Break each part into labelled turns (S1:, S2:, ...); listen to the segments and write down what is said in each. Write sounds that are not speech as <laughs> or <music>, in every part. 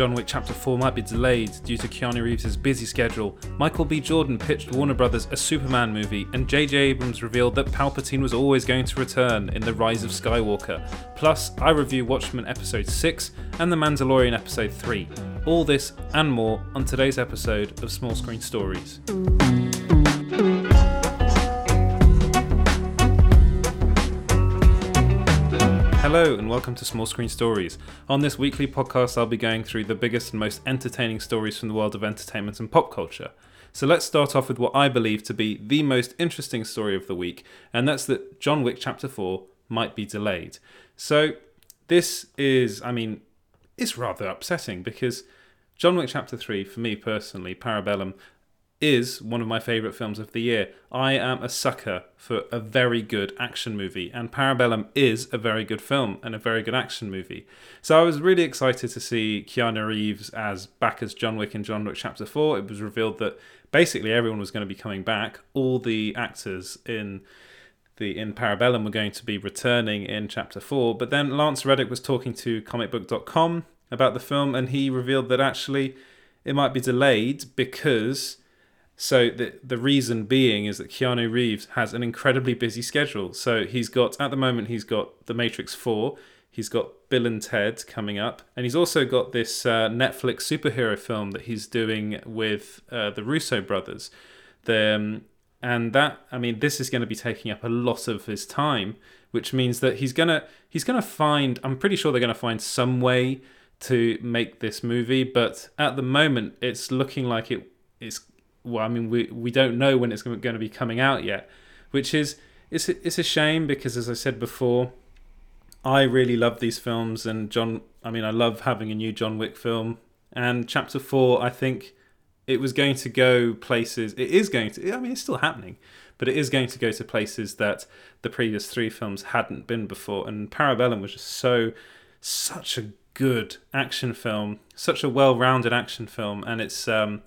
S1: John Wick Chapter 4 might be delayed due to Keanu Reeves' busy schedule, Michael B. Jordan pitched Warner Brothers a Superman movie, and J.J. Abrams revealed that Palpatine was always going to return in The Rise of Skywalker. Plus, I review Watchmen Episode 6 and The Mandalorian Episode 3. All this and more on today's episode of Small Screen Stories. Hello and welcome to Small Screen Stories. On this weekly podcast, I'll be going through the biggest and most entertaining stories from the world of entertainment and pop culture. So let's start off with what I believe to be the most interesting story of the week, and that's that John Wick Chapter 4 might be delayed. So this is, I mean, it's rather upsetting because John Wick Chapter 3, for me personally, Parabellum, is one of my favourite films of the year. I am a sucker for a very good action movie, and Parabellum is a very good film and a very good action movie. So I was really excited to see Keanu Reeves as back as John Wick in John Wick Chapter 4. It was revealed that basically everyone was going to be coming back. All the actors in the in Parabellum were going to be returning in Chapter 4, but then Lance Reddick was talking to comicbook.com about the film and he revealed that actually it might be delayed because so the the reason being is that Keanu Reeves has an incredibly busy schedule. So he's got at the moment he's got The Matrix 4, he's got Bill and Ted coming up, and he's also got this uh, Netflix superhero film that he's doing with uh, the Russo brothers. The um, and that I mean this is going to be taking up a lot of his time, which means that he's gonna he's gonna find I'm pretty sure they're gonna find some way to make this movie, but at the moment it's looking like it it's well, I mean, we we don't know when it's going to be coming out yet, which is it's it's a shame because as I said before, I really love these films and John. I mean, I love having a new John Wick film. And Chapter Four, I think it was going to go places. It is going to. I mean, it's still happening, but it is going to go to places that the previous three films hadn't been before. And Parabellum was just so such a good action film, such a well-rounded action film, and it's um,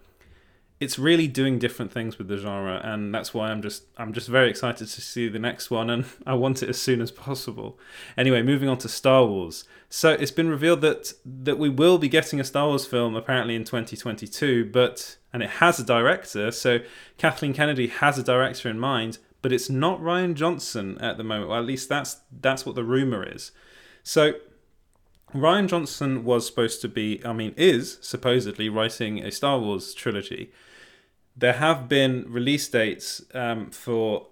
S1: it's really doing different things with the genre and that's why I'm just I'm just very excited to see the next one and <laughs> I want it as soon as possible. Anyway, moving on to Star Wars. So it's been revealed that that we will be getting a Star Wars film apparently in 2022, but and it has a director. So Kathleen Kennedy has a director in mind, but it's not Rian Johnson at the moment. Well, at least that's that's what the rumor is. So Rian Johnson was supposed to be, I mean, is supposedly writing a Star Wars trilogy there have been release dates um, for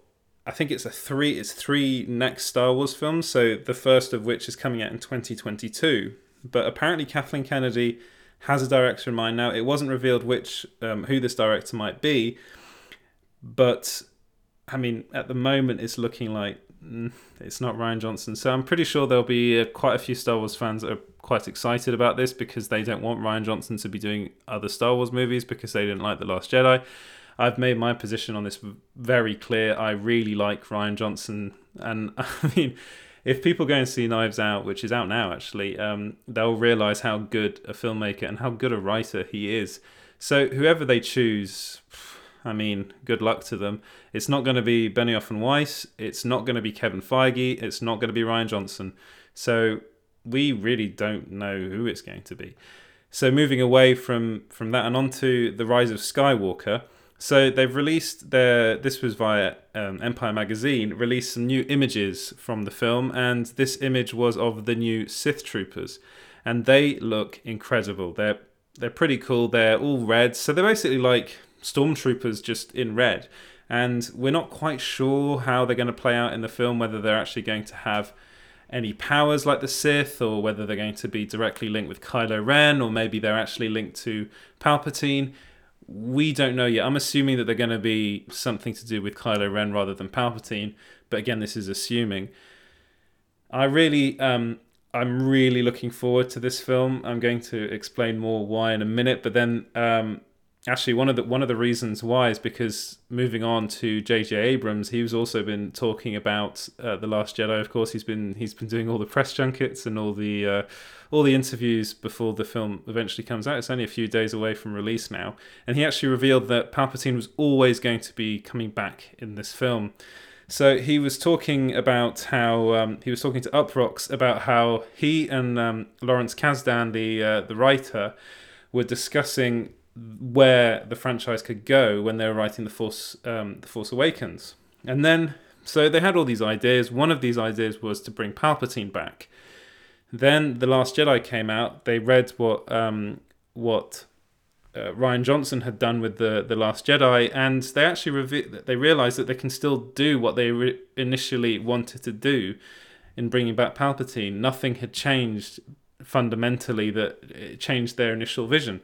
S1: I think it's a three it's three next Star Wars films. So the first of which is coming out in 2022. But apparently Kathleen Kennedy has a director in mind now. It wasn't revealed which um, who this director might be, but I mean at the moment it's looking like mm, it's not Rian Johnson. So I'm pretty sure there'll be uh, quite a few Star Wars fans that are quite excited about this because they don't want Rian Johnson to be doing other Star Wars movies because they didn't like The Last Jedi. I've made my position on this very clear. I really like Rian Johnson, and <laughs> I mean, if people go and see Knives Out, which is out now actually, um, they'll realize how good a filmmaker and how good a writer he is. So whoever they choose, I mean, good luck to them. It's not going to be Benioff and Weiss. It's not going to be Kevin Feige. It's not going to be Rian Johnson. So we really don't know who it's going to be. So moving away from from that and on to the rise of Skywalker. So they've released their this was via um, Empire magazine released some new images from the film, and this image was of the new Sith troopers, and they look incredible. They're they're pretty cool. They're all red, so they're basically like stormtroopers just in red. And we're not quite sure how they're going to play out in the film, whether they're actually going to have any powers like the Sith, or whether they're going to be directly linked with Kylo Ren, or maybe they're actually linked to Palpatine. We don't know yet. I'm assuming that they're going to be something to do with Kylo Ren rather than Palpatine, but again, this is assuming. I really, um, I'm really looking forward to this film. I'm going to explain more why in a minute, but then um, actually one of the one of the reasons why is because moving on to J.J. Abrams, he's also been talking about uh, the Last Jedi. Of course, he's been he's been doing all the press junkets and all the uh, all the interviews before the film eventually comes out. It's only a few days away from release now, and he actually revealed that Palpatine was always going to be coming back in this film. So he was talking about how um, he was talking to Uproxx about how he and um, Lawrence Kasdan, the uh, the writer, were discussing where the franchise could go when they were writing the Force um, the Force Awakens, and then so they had all these ideas. One of these ideas was to bring Palpatine back. Then the Last Jedi came out. They read what um, what uh, Rian Johnson had done with the the Last Jedi, and they actually they realized that they can still do what they re- initially wanted to do in bringing back Palpatine. Nothing had changed fundamentally that changed their initial vision.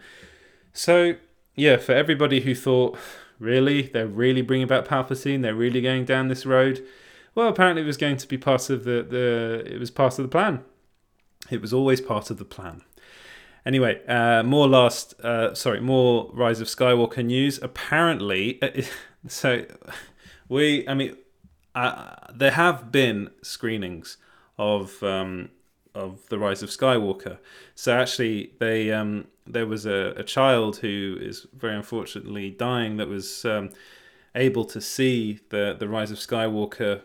S1: So yeah, for everybody who thought, really, they're really bringing back Palpatine, they're really going down this road. Well, apparently it was going to be part of the, the it was part of the plan. It was always part of the plan. Anyway, uh, more last, uh, sorry, more Rise of Skywalker news. Apparently, <laughs> so we, I mean, uh, there have been screenings of um, of the Rise of Skywalker. So actually, they um, there was a, a child who is very unfortunately dying that was um, able to see the the Rise of Skywalker,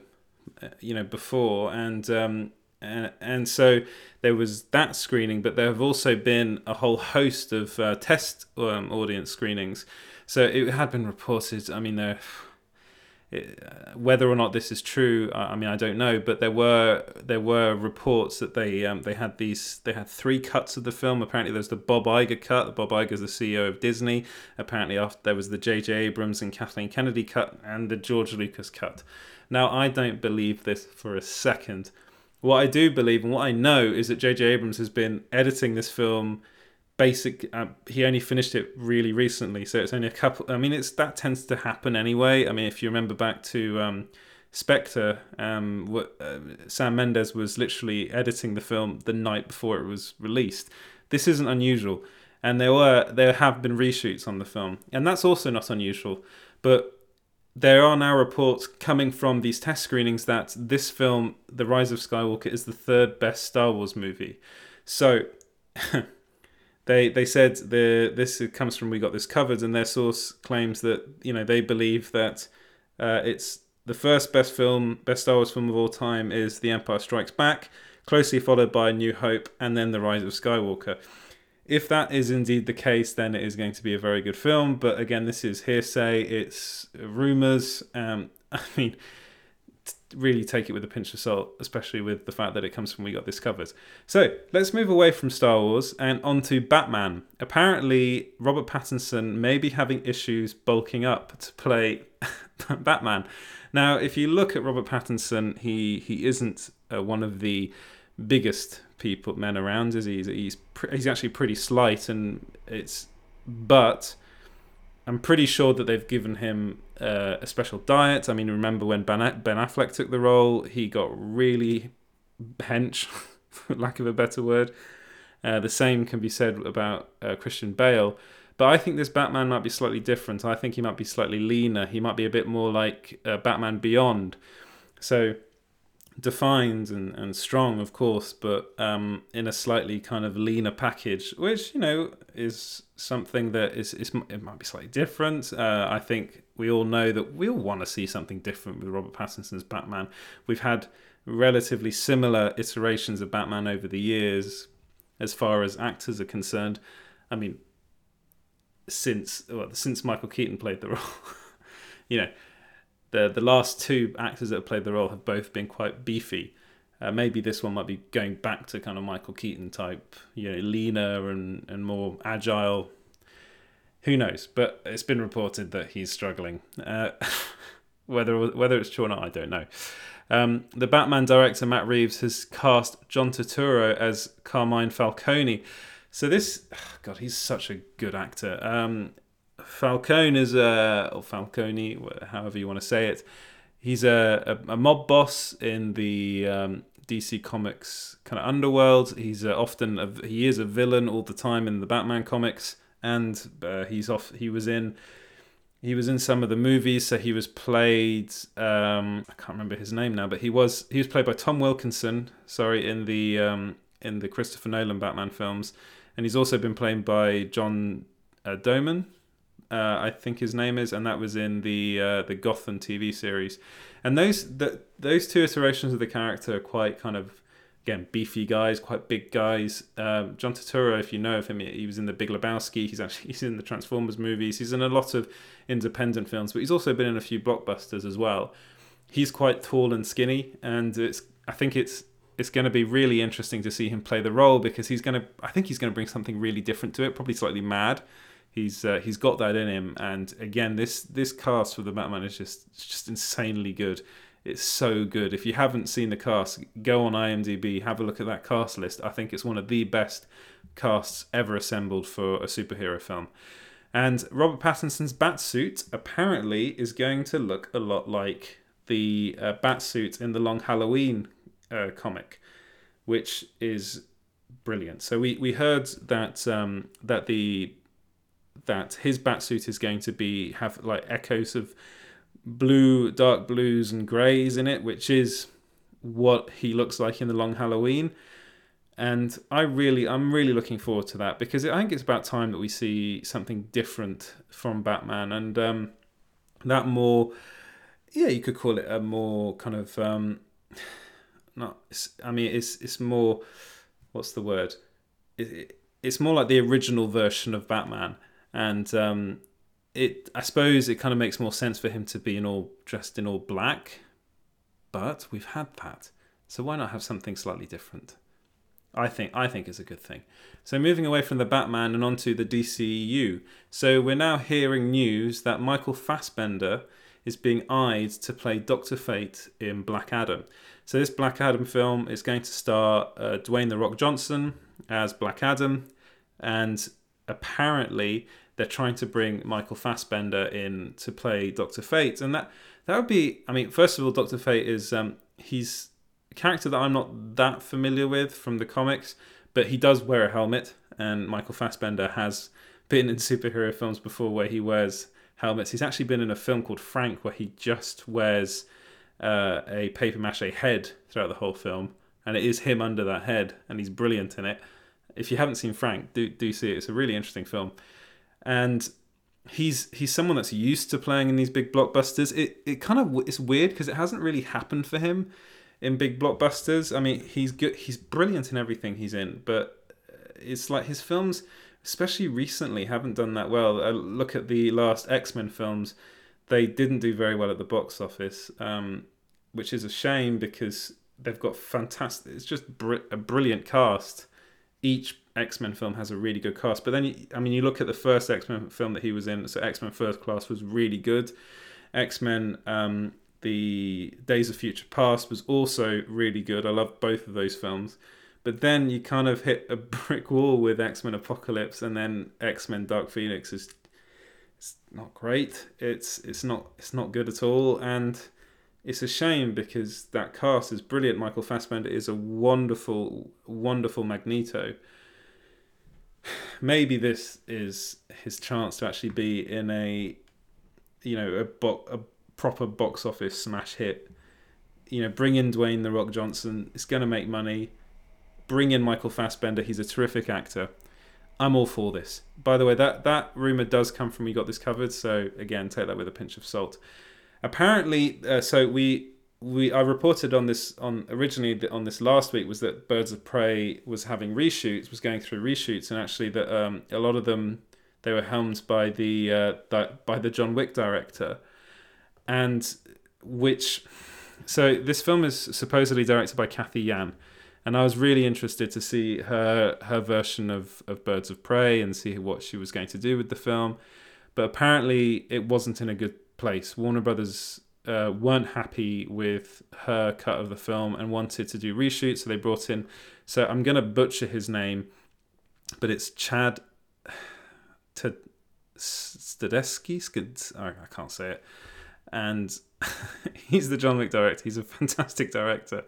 S1: uh, you know, before and. Um, and, and so there was that screening, but there have also been a whole host of uh, test um, audience screenings. So it had been reported. I mean, there, whether or not this is true, I, I mean, I don't know. But there were there were reports that they um, they had these they had three cuts of the film. Apparently, there's the Bob Iger cut. Bob Iger is the CEO of Disney. Apparently, after there was the J.J. Abrams and Kathleen Kennedy cut and the George Lucas cut. Now, I don't believe this for a second. What I do believe and what I know is that J.J. Abrams has been editing this film. Basic, uh, he only finished it really recently, so it's only a couple. I mean, it's that tends to happen anyway. I mean, if you remember back to um, Spectre, um, what, uh, Sam Mendes was literally editing the film the night before it was released. This isn't unusual, and there were there have been reshoots on the film, and that's also not unusual. But there are now reports coming from these test screenings that this film, The Rise of Skywalker, is the third best Star Wars movie. So <laughs> they they said the this comes from we got this covered, and their source claims that you know they believe that uh, it's the first best film, best Star Wars film of all time is The Empire Strikes Back, closely followed by New Hope, and then The Rise of Skywalker if that is indeed the case, then it is going to be a very good film. But again, this is hearsay, it's rumors. Um, <laughs> I mean, really take it with a pinch of salt, especially with the fact that it comes from We Got This Covered. So let's move away from Star Wars and onto Batman. Apparently, Robert Pattinson may be having issues bulking up to play <laughs> Batman. Now, if you look at Robert Pattinson, he he isn't uh, one of the biggest people men around us. He's he's he's actually pretty slight, and it's but I'm pretty sure that they've given him uh, a special diet. I mean, remember when Ben Ben Affleck took the role, he got really hench, for <laughs> lack of a better word. Uh, the same can be said about uh, Christian Bale. But I think this Batman might be slightly different. I think he might be slightly leaner. He might be a bit more like uh, Batman Beyond. So defined and, and strong, of course, but um, in a slightly kind of leaner package, which you know is something that is, is it might be slightly different. Uh, I think we all know that we all want to see something different with Robert Pattinson's Batman. We've had relatively similar iterations of Batman over the years, as far as actors are concerned. I mean, since well, since Michael Keaton played the <laughs> role, you know the the last two actors that have played the role have both been quite beefy. Uh, maybe this one might be going back to kind of Michael Keaton type, you know, leaner and, and more agile. Who knows? But it's been reported that he's struggling. Uh, <laughs> whether whether it's true or not, I don't know. Um, the Batman director Matt Reeves has cast John Turturro as Carmine Falcone. So this, <sighs> God, he's such a good actor. Um, Falcone is a or Falcone, however you want to say it. He's a, a, a mob boss in the um, DC Comics kind of underworld. He's uh, often a, he is a villain all the time in the Batman comics, and uh, he's off. He was in he was in some of the movies. So he was played. Um, I can't remember his name now, but he was he was played by Tom Wilkinson. Sorry, in the um, in the Christopher Nolan Batman films, and he's also been played by John uh, Doman uh, I think his name is, and that was in the uh, the Gotham TV series. And those the, those two iterations of the character are quite kind of again beefy guys, quite big guys. Um, John Turturro, if you know of him, he was in the Big Lebowski. He's actually <laughs> he's in the Transformers movies. He's in a lot of independent films, but he's also been in a few blockbusters as well. He's quite tall and skinny, and it's I think it's it's going to be really interesting to see him play the role because he's going to I think he's going to bring something really different to it, probably slightly mad. He's uh, he's got that in him, and again, this this cast for the Batman is just just insanely good. It's so good. If you haven't seen the cast, go on IMDb, have a look at that cast list. I think it's one of the best casts ever assembled for a superhero film. And Robert Pattinson's Batsuit apparently is going to look a lot like the uh, Batsuit in the Long Halloween uh, comic, which is brilliant. So we, we heard that um, that the that his Batsuit is going to be have like echoes of blue, dark blues and greys in it, which is what he looks like in the Long Halloween. And I really, I'm really looking forward to that because I think it's about time that we see something different from Batman and um, that more, yeah, you could call it a more kind of, um, not, I mean, it's it's more, what's the word? It, it, it's more like the original version of Batman, and um, it I suppose it kind of makes more sense for him to be in all dressed in all black, but we've had that, so why not have something slightly different? I think I think it's a good thing. So moving away from the Batman and onto the DCU. So we're now hearing news that Michael Fassbender is being eyed to play Doctor Fate in Black Adam. So this Black Adam film is going to star uh, Dwayne the Rock Johnson as Black Adam, and apparently they're trying to bring Michael Fassbender in to play Doctor Fate, and that that would be. I mean, first of all, Doctor Fate is um, he's a character that I'm not that familiar with from the comics, but he does wear a helmet, and Michael Fassbender has been in superhero films before where he wears helmets. He's actually been in a film called Frank where he just wears uh, a paper mache head throughout the whole film, and it is him under that head, and he's brilliant in it. If you haven't seen Frank, do do see it. It's a really interesting film and he's he's someone that's used to playing in these big blockbusters. It it kind of it's weird because it hasn't really happened for him in big blockbusters. I mean, he's good, he's brilliant in everything he's in, but it's like his films, especially recently, haven't done that well. I look at the last X Men films; they didn't do very well at the box office, um, which is a shame because they've got fantastic. It's just br- a brilliant cast. Each X Men film has a really good cast. But then, I mean, you look at the first X Men film that he was in. So X Men First Class was really good. X Men, um, the Days of Future Past was also really good. I love both of those films. But then you kind of hit a <laughs> brick wall with X Men Apocalypse, and then X Men Dark Phoenix is it's not great. It's it's not it's not good at all, and it's a shame because that cast is brilliant. Michael Fassbender is a wonderful, wonderful Magneto. <sighs> Maybe this is his chance to actually be in a you know a, bo- a proper box office smash hit. You know bring in Dwayne the Rock Johnson. It's going to make money. Bring in Michael Fassbender. He's a terrific actor. I'm all for this. By the way that that rumor does come from we got this covered. So again take that with a pinch of salt apparently uh, so we we I reported on this on originally on this last week was that Birds of Prey was having reshoots, was going through reshoots, and actually that um, a lot of them they were helmed by the uh, by the John Wick director, and which so this film is supposedly directed by Cathy Yan, and I was really interested to see her her version of of Birds of Prey and see what she was going to do with the film, but apparently it wasn't in a good place. Warner Brothers uh, weren't happy with her cut of the film and wanted to do reshoots, so they brought in. So I'm gonna butcher his name, but it's Chad <sighs> T- Stadeski. I can't say it. And <laughs> he's the John Wick director. He's a <laughs> fantastic director,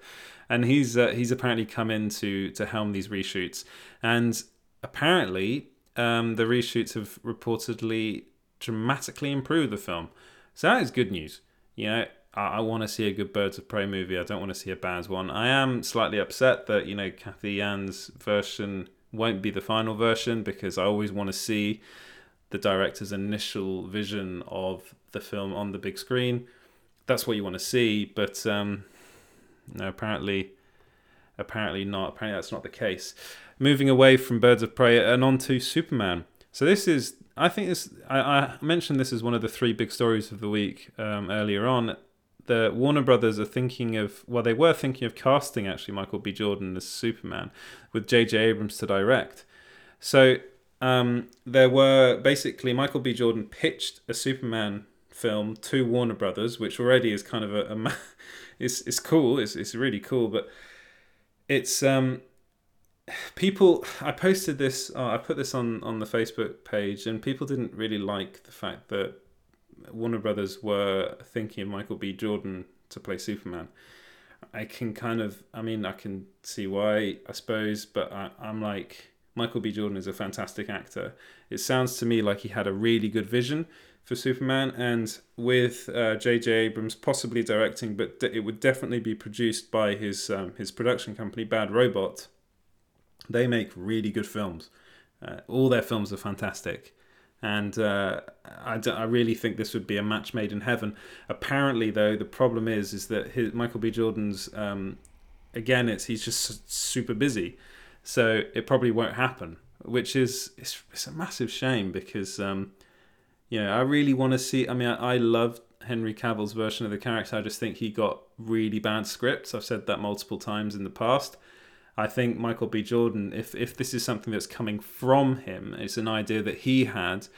S1: and he's uh, he's apparently come in to to helm these reshoots. And apparently, um, the reshoots have reportedly dramatically improved the film. So that is good news you know, I, I want to see a good Birds of Prey movie. I don't want to see a bad one. I am slightly upset that you know Cathy Yan's version won't be the final version because I always want to see the director's initial vision of the film on the big screen. That's what you want to see, but um, no, apparently, apparently not. Apparently, that's not the case. Moving away from Birds of Prey and on to Superman. So this is, I think this, I, I mentioned this as one of the three big stories of the week um, earlier on. The Warner Brothers are thinking of, well, they were thinking of casting actually Michael B. Jordan as Superman with J.J. Abrams to direct. So um, there were basically Michael B. Jordan pitched a Superman film to Warner Brothers, which already is kind of a, a <laughs> it's it's cool. It's it's really cool, but it's um people i posted this oh, i put this on on the facebook page and people didn't really like the fact that warner brothers were thinking of michael b jordan to play superman i can kind of i mean i can see why i suppose but I, i'm like michael b jordan is a fantastic actor it sounds to me like he had a really good vision for Superman, and with J.J. Uh, Abrams possibly directing, but it would definitely be produced by his um, his production company, Bad Robot. They make really good films. Uh, all their films are fantastic, and uh, I, d- I really think this would be a match made in heaven. Apparently, though, the problem is is that his, Michael B. Jordan's um, again, it's he's just super busy, so it probably won't happen. Which is it's, it's a massive shame because. Um, you know, I really want to see. I mean, I, I love Henry Cavill's version of the character. I just think he got really bad scripts. I've said that multiple times in the past. I think Michael B. Jordan, if if this is something that's coming from him, it's an idea that he had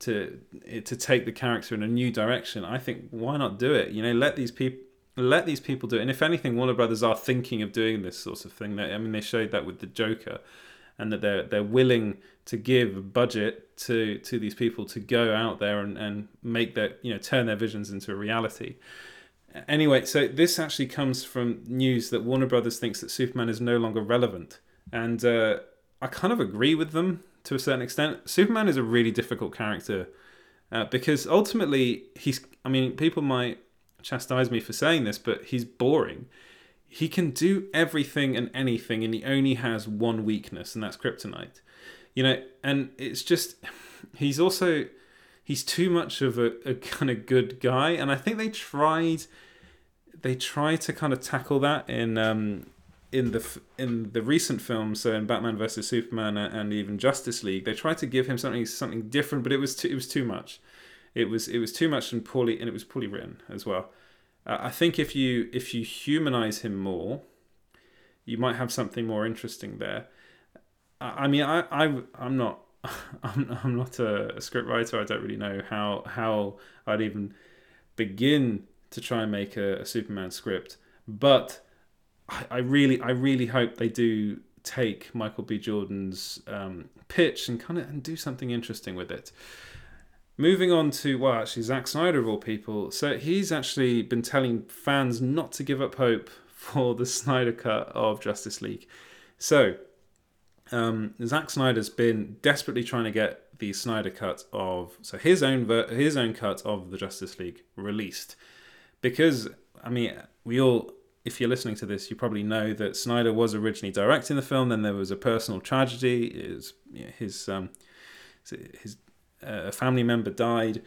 S1: to to take the character in a new direction. I think why not do it? You know, let these people let these people do it. And if anything, Warner Brothers are thinking of doing this sort of thing. I mean, they showed that with the Joker, and that they're they're willing to give budget to to these people to go out there and, and make their you know turn their visions into a reality. Anyway, so this actually comes from news that Warner Brothers thinks that Superman is no longer relevant, and uh, I kind of agree with them to a certain extent. Superman is a really difficult character uh, because ultimately he's. I mean, people might chastise me for saying this, but he's boring. He can do everything and anything, and he only has one weakness, and that's kryptonite you know, and it's just <sighs> he's also he's too much of a, a kind of good guy, and I think they tried they tried to kind of tackle that in um, in the in the recent films, so in Batman versus Superman and even Justice League, they tried to give him something something different, but it was too, it was too much. It was it was too much and poorly and it was poorly written as well. Uh, I think if you if you humanize him more, you might have something more interesting there. I mean, I, I I'm not <laughs> I'm, I'm not a, a script writer. I don't really know how how I'd even begin to try and make a, a Superman script, but I, I, really I really hope they do take Michael B. Jordan's um, pitch and kind of and do something interesting with it. Moving on to well, actually Zack Snyder of all people. So he's actually been telling fans not to give up hope <laughs> for the Snyder cut of Justice League. So um, Zack Snyder's been desperately trying to get the Snyder cut of so his own ver- his own cut of the Justice League released. Because I mean we all if you're listening to this you probably know that Snyder was originally directing the film then there was a personal tragedy. His his um, his uh, family member died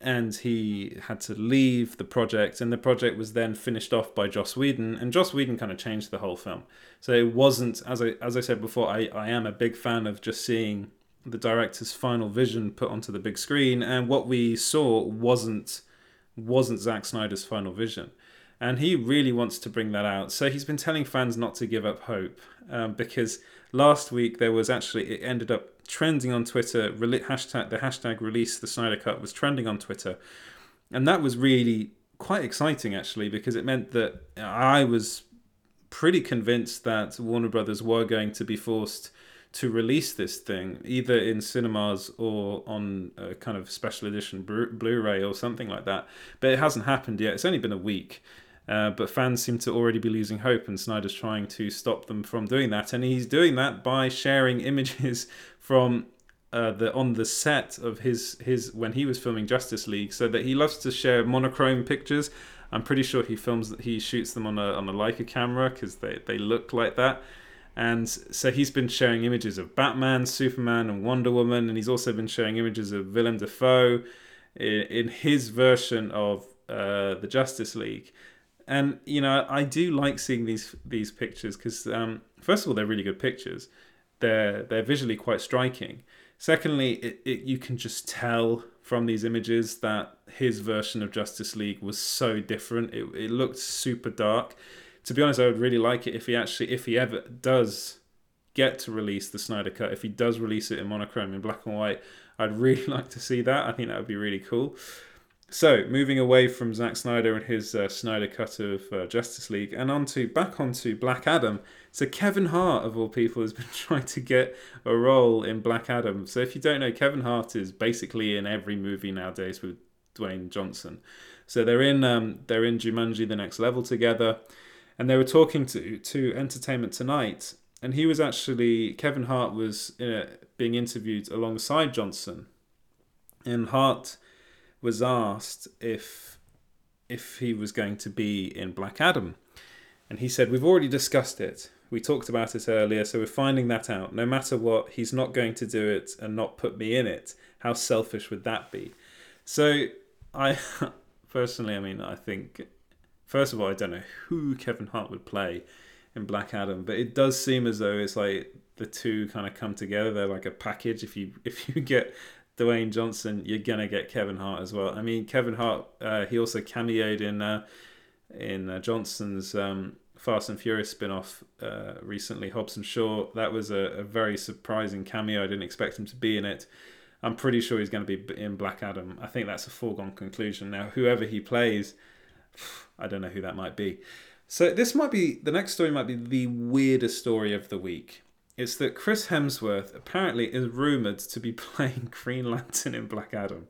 S1: and he had to leave the project and the project was then finished off by Joss Whedon and Joss Whedon kind of changed the whole film. So it wasn't as I as I said before I, I am a big fan of just seeing the director's final vision put onto the big screen and what we saw wasn't wasn't Zack Snyder's final vision. And he really wants to bring that out. So he's been telling fans not to give up hope um, because last week there was actually it ended up trending on Twitter. hashtag the hashtag release the Snyder Cut was trending on Twitter, and that was really quite exciting actually because it meant that I was pretty convinced that Warner Brothers were going to be forced to release this thing either in cinemas or on a kind of special edition Blu-ray or something like that. But it hasn't happened yet. It's only been a week. Uh, but fans seem to already be losing hope, and Snyder's trying to stop them from doing that. And he's doing that by sharing <laughs> images from uh, the on the set of his his when he was filming Justice League, so that he loves to share monochrome pictures. I'm pretty sure he films he shoots them on a on a Leica camera because they they look like that. And so he's been sharing images of Batman, Superman, and Wonder Woman, and he's also been sharing images of Willem Dafoe in, in his version of uh, the Justice League. And you know, I do like seeing these these pictures because um, first of all, they're really good pictures. They're they're visually quite striking. Secondly, it, it, you can just tell from these images that his version of Justice League was so different. It, it looked super dark. To be honest, I would really like it if he actually, if he ever does get to release the Snyder Cut, if he does release it in monochrome in black and white, I'd <laughs> really like to see that. I think that would be really cool. So, moving away from Zack Snyder and his uh, Snyder cut of uh, Justice League, and onto back onto Black Adam. So, Kevin Hart of all people has <laughs> been trying to get a role in Black Adam. So, if you don't know, Kevin Hart is basically in every movie nowadays with Dwayne Johnson. So they're in um, they're in Jumanji: The Next Level together, and they were talking to to Entertainment Tonight, and he was actually Kevin Hart was uh, being interviewed alongside Johnson, and Hart was asked if if he was going to be in Black Adam. And he said, We've already discussed it. We talked about it earlier, so we're finding that out. No matter what, he's not going to do it and not put me in it. How selfish would that be? So I <laughs> personally, I mean, I think first of all, I don't know who Kevin Hart would play in Black Adam, but it does seem as though it's like the two kind of come together. They're like a package. If you <laughs> if you get Dwayne Johnson, you're gonna get Kevin Hart as well. I mean, Kevin Hart, uh, he also cameoed in uh, in uh, Johnson's um, Fast and Furious spin-off uh, recently, Hobbs and Shaw. That was a, a, very surprising cameo. I didn't expect him to be in it. I'm pretty sure he's going to be in Black Adam. I think that's a foregone conclusion. Now, whoever he plays, I don't know who that might be. So this might be the next story. Might be the weirdest story of the week it's that Chris Hemsworth apparently is rumored to be <laughs> playing Green Lantern in Black Adam.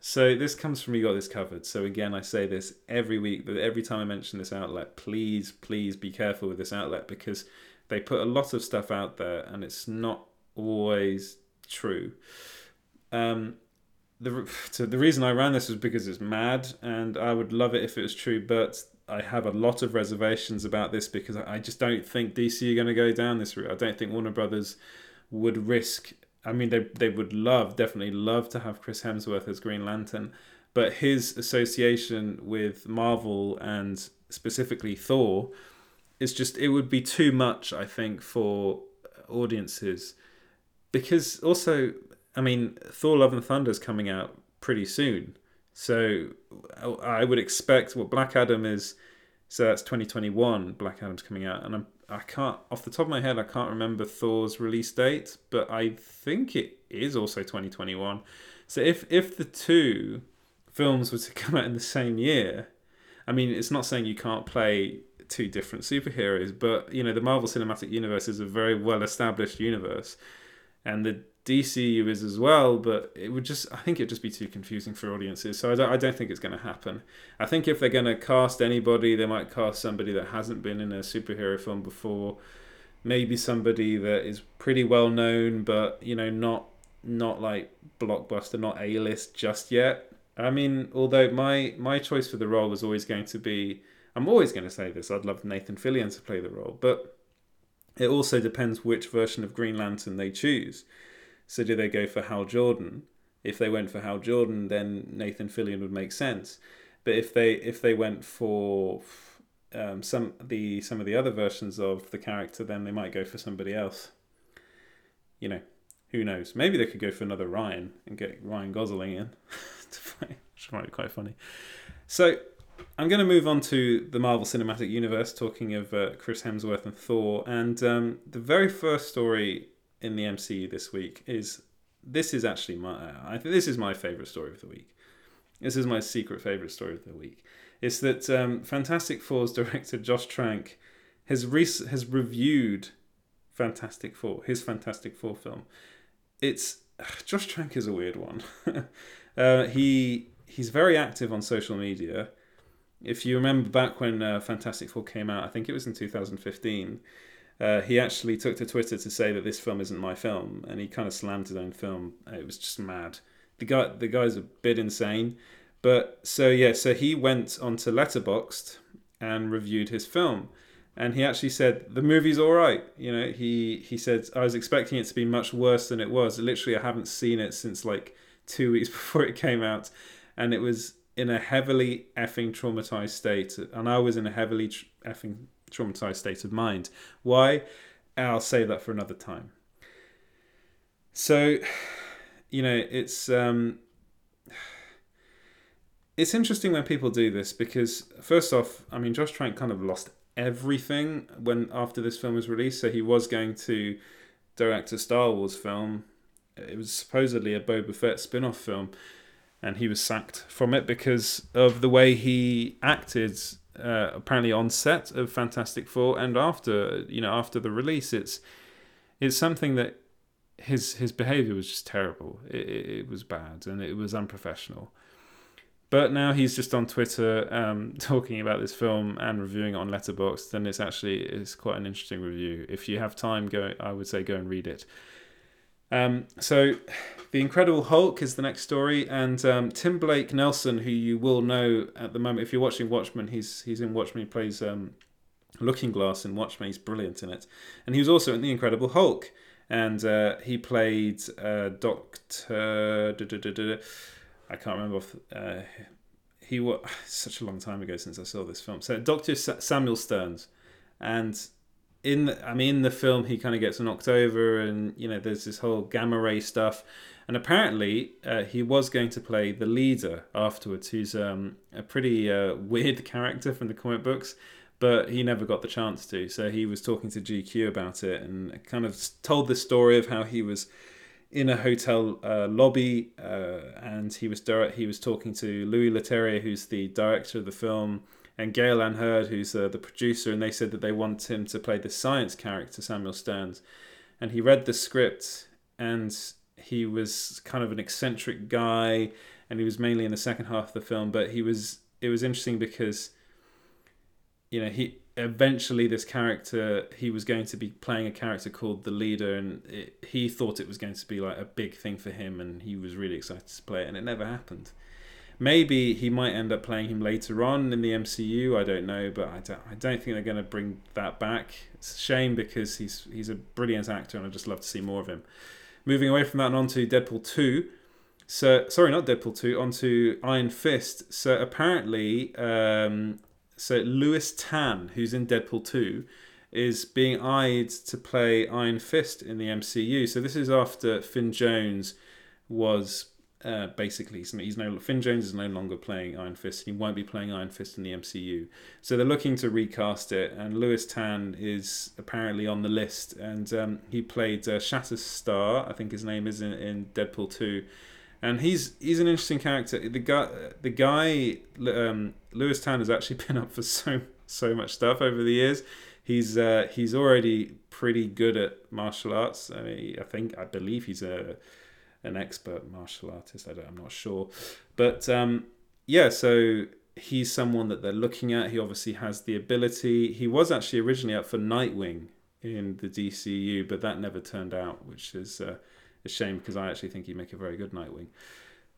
S1: So this comes from You Got This Covered. So again, I say this every week, but every time I mention this outlet, please, please be careful with this outlet because they put a lot of stuff out there and it's not always true. Um, the <sighs> so the reason I ran this was because it's mad, and I would love it if it was true, but I have a lot of reservations about this because I just don't think DC are going to go down this route. I don't think Warner Brothers would risk. I mean, they they would love, definitely love to have Chris Hemsworth as Green Lantern, but his association with Marvel and specifically Thor is just it would be too much. I think for audiences because also, I mean, Thor: Love and Thunder is coming out pretty soon so I would expect what Black Adam is. So that's 2021. Black Adam's coming out, and I'm I can't off the top of my head I can't remember Thor's release date, but I think it is also 2021. So if if the two films were to <laughs> come out in the same year, I mean it's not saying you can't play two different superheroes, but you know the Marvel Cinematic Universe is a very well established universe, and the DCU is as well, but it would just I think it'd just be too confusing for audiences. So I don't, I don't think it's going to happen. I think if they're going to cast anybody, they might cast somebody that hasn't been in a superhero film before. Maybe somebody that is pretty well known, but you know not not like blockbuster, not A list just yet. I mean, although my my choice for the role was always going to be, I'm always going to say this. I'd love Nathan Fillion to play the role, but it also depends which version of Green Lantern they choose so do they go for Hal Jordan? If they went for Hal Jordan, then Nathan Fillion would make sense. But if they if they went for um, some the some of the other versions of the character, then they might go for somebody else. You know, who knows? Maybe they could go for another Ryan and get Ryan Gosling in <laughs> which might be quite funny. So I'm going to move on to the Marvel Cinematic Universe, talking of uh, Chris Hemsworth and Thor. And um, the very first story in the MCU this week is this is actually my I think this is my favorite story of the week. This is my secret favorite story of the week. It's that um, Fantastic Four's director Josh Trank has re- has reviewed Fantastic Four, his Fantastic Four film. It's <sighs> Josh Trank is a weird one. <laughs> uh, he he's very active on social media. If you remember back when uh, Fantastic Four came out, I think it was in 2015 uh, he actually took to Twitter to say that this film isn't my film, and he kind of slammed his own film. It was just mad. The guy, the guy's a bit insane, but so yeah, so he went onto Letterboxd and reviewed his film, and he actually said the movie's all right. You know, he he said I was expecting it to be much worse than it was. Literally, I haven't seen it since like two <laughs> weeks before it came out, and it was in a heavily effing traumatized state, and I was in a heavily effing traumatized state of mind. Why? I'll save that for another time. So, you know, it's um, it's interesting when people do this because first off, I mean, Josh Trank kind of lost everything when after this film was released. So he was going to direct a Star Wars film. It was supposedly a Boba Fett spin-off film, and he was sacked from it because of the way he acted. Uh, apparently on set of Fantastic Four and after you know after the release, it's it's something that his his behavior was just terrible. It, it, it was bad and it was unprofessional. But now he's just on Twitter um, <laughs> talking about this film and reviewing it on Letterboxd, and it's actually it's quite an interesting review. If you have time, go I would say go and read it. Um, so, The Incredible Hulk is the next story, and um, Tim Blake Nelson, who you will know at the moment if you're watching Watchmen, he's he's in Watchmen. He plays um, Looking Glass in Watchmen. He's brilliant in it, and he was also in The Incredible Hulk, and uh, he played uh, Doctor. I can't remember. Uh, he was <sighs> such a long time ago since I saw this film. So Doctor Samuel Sterns, and in the, I mean in the film he kind of gets knocked over, and you know there's this whole gamma ray stuff, and apparently uh, he was going to play the leader afterwards, who's um, a pretty uh, weird <laughs> character from the comic books. But he never got the chance to, so he was talking to GQ about it and kind of told the story of how he was in a hotel uh, lobby, uh, and he was direct, he was talking to Louis Leterrier, who's the director of the film, and Gale Anne Hurd, who's uh, the producer, and they said that they want him to play the science character Samuel Sterns, and he read the script, and he was kind of an eccentric guy, and he was mainly in the second half of the film, but he was it was interesting because you know he eventually this character he was going to be playing a character called the leader and it, he thought it was going to be like a big thing for him and he was really excited to play it and it never happened maybe he might end up playing him later on in the MCU I don't know but I don't, I don't think they're going to bring that back. It's a shame because he's he's a brilliant actor and I'd just love to see more of him. Moving away from that and on to Deadpool 2 so sorry not Deadpool 2 onto Iron Fist. So apparently um, so Lewis Tan, who's in Deadpool 2, is being eyed to play Iron Fist in the MCU. So this is after Finn Jones was uh, basically he's no Finn Jones is no longer playing Iron Fist. He won't be playing Iron Fist in the MCU. So they're looking to recast it, and Lewis Tan is apparently on the list, and um, he played uh, Shatterstar, I think his name is in, in Deadpool 2 and he's he's an interesting character. The guy, the guy, um, Lewis Tan has actually <laughs> been up for so so much stuff over the years. He's uh, he's already pretty good at martial arts. I mean, I think I believe he's a an expert martial artist. I don't, I'm not sure, but um, yeah. So he's someone that they're looking at. He obviously has the ability. He was actually originally up for Nightwing in the DCU, but that never turned out, which is. Uh, a shame because I actually think he'd make a very good Nightwing.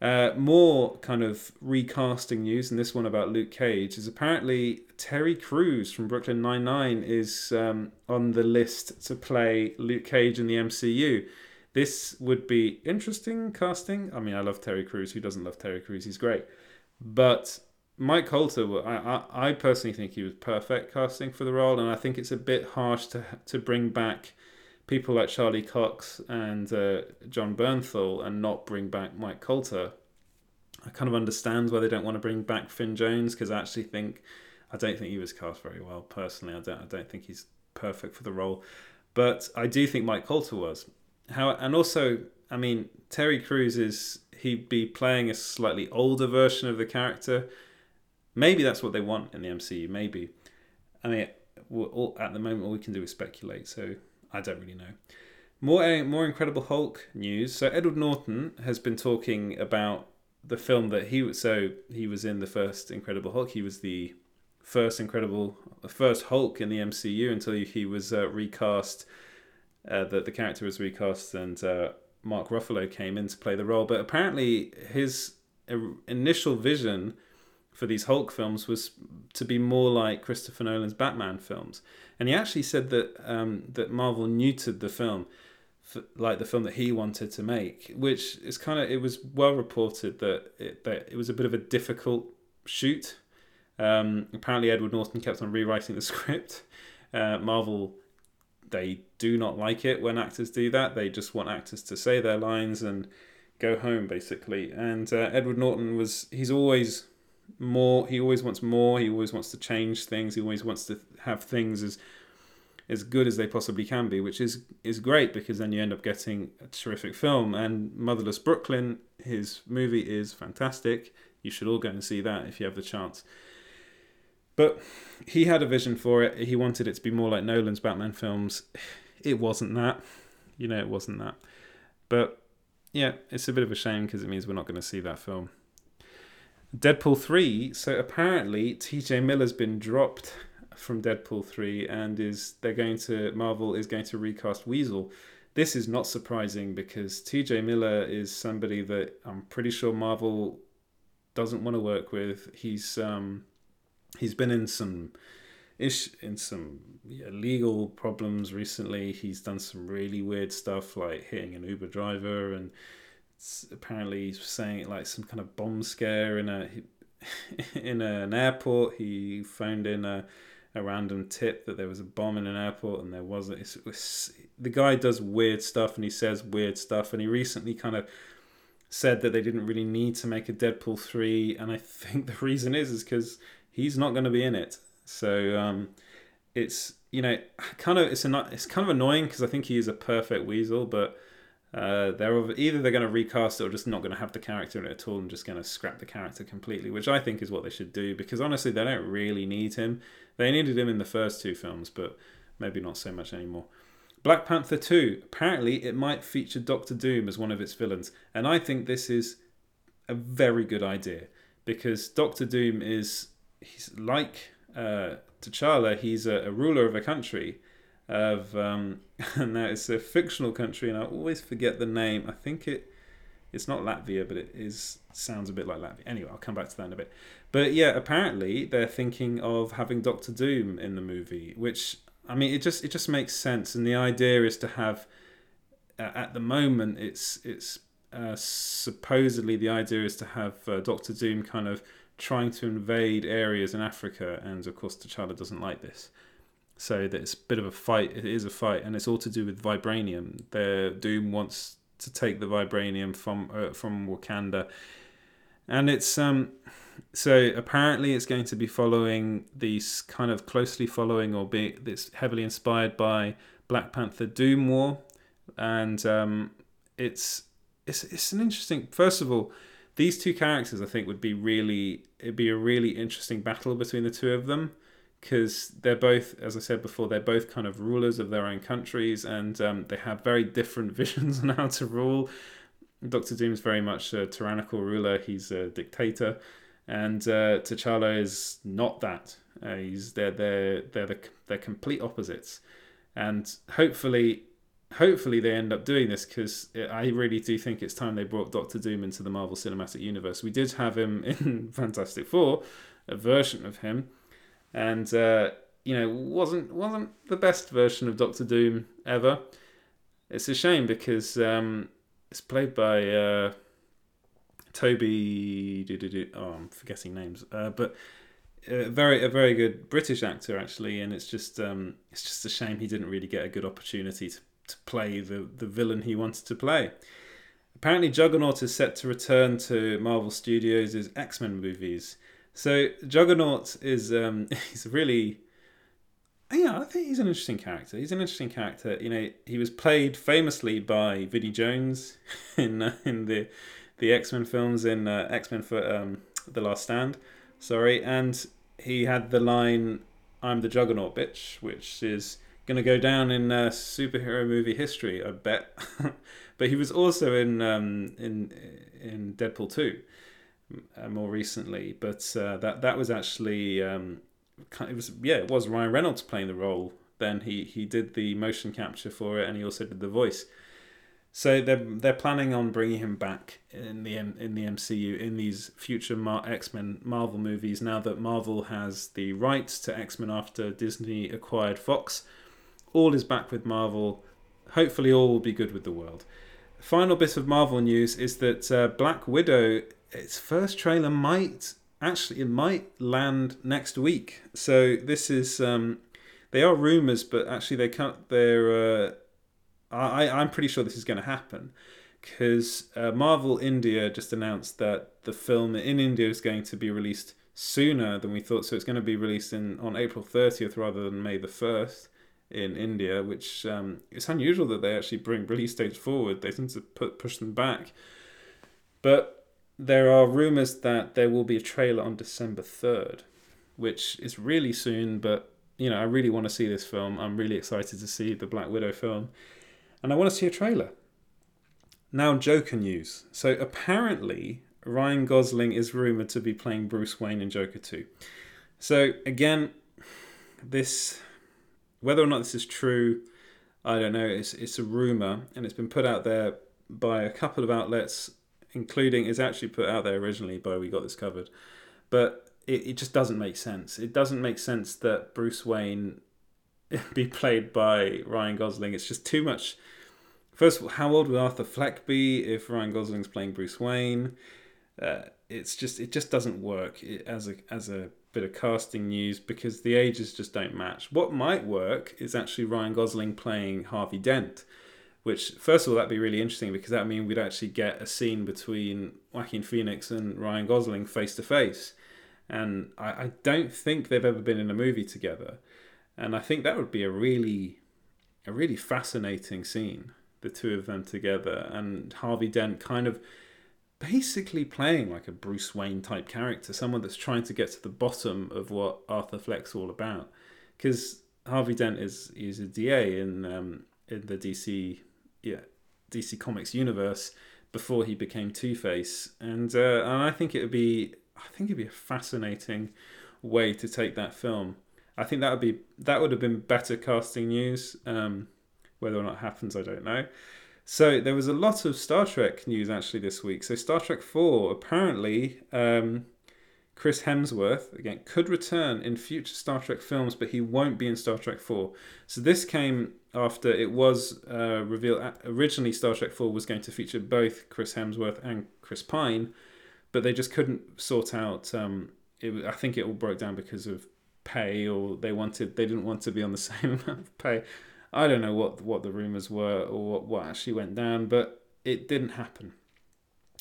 S1: Uh, more kind of recasting news, and this one about Luke Cage is apparently Terry Crews from Brooklyn Nine Nine is um, on the list to play Luke Cage in the MCU. This would be interesting casting. I mean, I love Terry Crews. Who doesn't love Terry Crews? He's great. But Mike Colter, I, I, I personally think he was perfect casting for the role, and I think it's a bit harsh to to bring back people like Charlie Cox and uh, Jon Bernthal and not bring back Mike Colter. I kind of understand why they don't want to bring back Finn Jones because I actually think I don't think he was cast very well personally. I don't I don't think he's perfect for the role, but I do think Mike Colter was. How and also I mean Terry Crews is he'd be playing a slightly older version of the character. Maybe that's what they want in the MCU. Maybe. I mean, all, at the moment, all we can do is speculate. So I don't really know. More uh, more Incredible Hulk news. So Edward Norton has been talking about the film that he so he was in the first Incredible Hulk. He was the first Incredible first Hulk in the MCU until he was uh, recast. Uh, that the character was recast and uh, Mark Ruffalo came in to play the role. But apparently his initial vision for these Hulk films was to be more like Christopher Nolan's Batman films, and he actually said that um, that Marvel neutered the film, like the film that he wanted to make, which is kind of it was well reported that it, that it was a bit of a difficult shoot. Um, apparently, Edward Norton kept on rewriting the <laughs> script. Uh, Marvel they do not like it when actors do that. They just want actors to say their lines and go home basically. And uh, Edward Norton was he's always more. He always wants more. He always wants to change things. He always wants to have things as as good as they possibly can be, which is is great because then you end up getting a terrific film. And Motherless Brooklyn, his movie is fantastic. You should all go and see that if you have the chance. But he had a vision for it. He wanted it to be more like Nolan's Batman films. It wasn't that. You know, it wasn't that. But yeah, it's a bit of a shame because it means we're not going to see that film. Deadpool 3. So apparently, TJ Miller's been dropped from Deadpool 3 and is they're going to Marvel is going to recast Weasel. This is not surprising because TJ Miller is somebody that I'm pretty sure Marvel doesn't want to work with. He's um he's been in some ish in some legal problems recently. He's done some really weird stuff like hitting an Uber driver and apparently saying like some kind of bomb scare in a <laughs> in an airport. He phoned in a a random tip that there was a bomb in an airport and there wasn't. It was, the guy does weird stuff and he says weird stuff and he recently kind of said that they didn't really need to make a Deadpool three and I <laughs> think the reason is is because he's not going to be in it. So um, it's you know kind of it's a it's kind of annoying because I think he is a perfect Weasel, but uh, they're either they're going to recast it or just not going to have the character in it at all and just going to scrap the character completely, which I think is what they should do because honestly they don't really need him. They needed him in the first two films, but maybe not so much anymore. Black Panther 2, apparently it might feature Doctor Doom as one of its villains, and I think this is a very good idea because Doctor Doom is he's like uh, T'Challa, he's a, a, ruler of a country of um, <laughs> and now it's a fictional country, and I always forget the name. I think it it's not Latvia, but it is sounds a bit like Latvia. Anyway, I'll come back to that in a bit. But yeah, apparently they're thinking of having Doctor Doom in the movie, which I mean, it just it just makes sense. And the idea is to have uh, at the moment it's it's uh, supposedly the idea is to have uh, Doctor Doom kind of trying to invade areas in Africa, and of course T'Challa doesn't like this. So that it's a bit of a fight. It is a fight, and it's all to do with vibranium. The Doom wants to take the vibranium from uh, from Wakanda, and it's um. So apparently, it's going to be following these kind of closely following or be it's heavily inspired by Black Panther Doom War, and um, it's it's it's an interesting. First of all, these two characters, I think, would be really it'd be a really interesting battle between the two of them because they're both, as I said before, they're both kind of rulers of their own countries and um, they have very different <laughs> visions on how to rule. Doctor Doom is very much a tyrannical ruler; he's a dictator, and uh, T'Challa is not that. Uh, he's they're they're they're the, they're complete opposites, and hopefully hopefully they end up doing this because I really do think it's time they brought Doctor Doom into the Marvel Cinematic Universe. We did have him <laughs> in Fantastic Four, a version of him, and uh, you know wasn't wasn't the best version of Doctor Doom ever. It's a shame because um, it's played by uh, Toby. Oh, I'm forgetting names, uh, but. A very a very good British actor actually, and it's just um, it's just a shame he didn't really get a good opportunity to to play the, the villain he wanted to play. Apparently, Juggernaut is set to return to Marvel Studios' X Men movies. So Juggernaut is um, <laughs> he's really yeah, I think he's an interesting character. He's an interesting character. You know, he was played famously by Vinnie Jones <laughs> in uh, in the the X Men films in uh, X Men for um, the Last Stand. Sorry, and he had the line "I'm the Juggernaut, bitch," which is going to go down in uh, superhero movie history, I bet. <laughs> but he was also in um, in in Deadpool two uh, more recently. But uh, that that was actually um, it was yeah it was Ryan Reynolds playing the role. Then he he did the motion capture for it, and he also did the voice. So they're they're planning on bringing him back in the in the MCU in these future Mar- X Men Marvel movies. Now that Marvel has the rights to X Men after Disney acquired Fox, all is back with Marvel. Hopefully, all will be good with the world. Final bit of Marvel news is that uh, Black Widow, its first trailer might actually it might land next week. So this is um, they are rumors, but actually they can't. They're uh, I I'm pretty sure this is going to happen because uh, Marvel India just announced that the film in India is going to be released sooner than we thought. So it's going to be released in on April 30th rather than May the 1st in India, which um, it's unusual that they actually bring release dates forward. They tend to put push them back. But there are rumors that there will be a trailer on December 3rd, which is really soon, but you know, I really want to see this film. I'm really excited to see the Black Widow film. And I want to see a trailer. Now, Joker news. So apparently, Ryan Gosling is rumored to be playing Bruce Wayne in Joker 2. So again, this whether or not this is true, I don't know. It's it's a rumor, and it's been put out there by a couple of outlets, including it's actually put out there originally by We Got This Covered, but it, it just doesn't make sense. It doesn't make sense that Bruce Wayne <laughs> be played by Ryan Gosling. It's just too much First of all, how old would Arthur Fleck be if Ryan Gosling's playing Bruce Wayne? Uh, it's just it just doesn't work as a as a bit of casting news because the ages just don't match. What might work is actually Ryan Gosling playing Harvey Dent, which first of all that'd be really interesting because that would mean we'd actually get a scene between Joaquin Phoenix and Ryan Gosling face to face, and I, I don't think they've ever been in a movie together, and I think that would be a really a really fascinating scene the two of them together, and Harvey Dent kind of basically playing like a Bruce Wayne type character, someone that's trying to get to the bottom of what Arthur Fleck's all about. Because Harvey Dent is is a DA in um, in the DC yeah DC Comics universe before he became Two Face, and uh, and I think it would be I think it'd be a fascinating way to take that film. I think that would be that would have been better casting news. Um, whether or not it happens, I don't know. So there was a lot of Star Trek news actually this week. So Star Trek Four apparently. Um, Chris Hemsworth again could return in future Star Trek films, but he won't be in Star Trek Four. So this came after it was uh, revealed. Originally, Star Trek Four was going to feature both Chris Hemsworth and Chris Pine, but they just couldn't sort out. Um, it, I think it all broke down because of pay, or they wanted they didn't want to be on the <laughs> same amount of pay. I don't know what what the rumors were or what, what actually went down, but it didn't happen.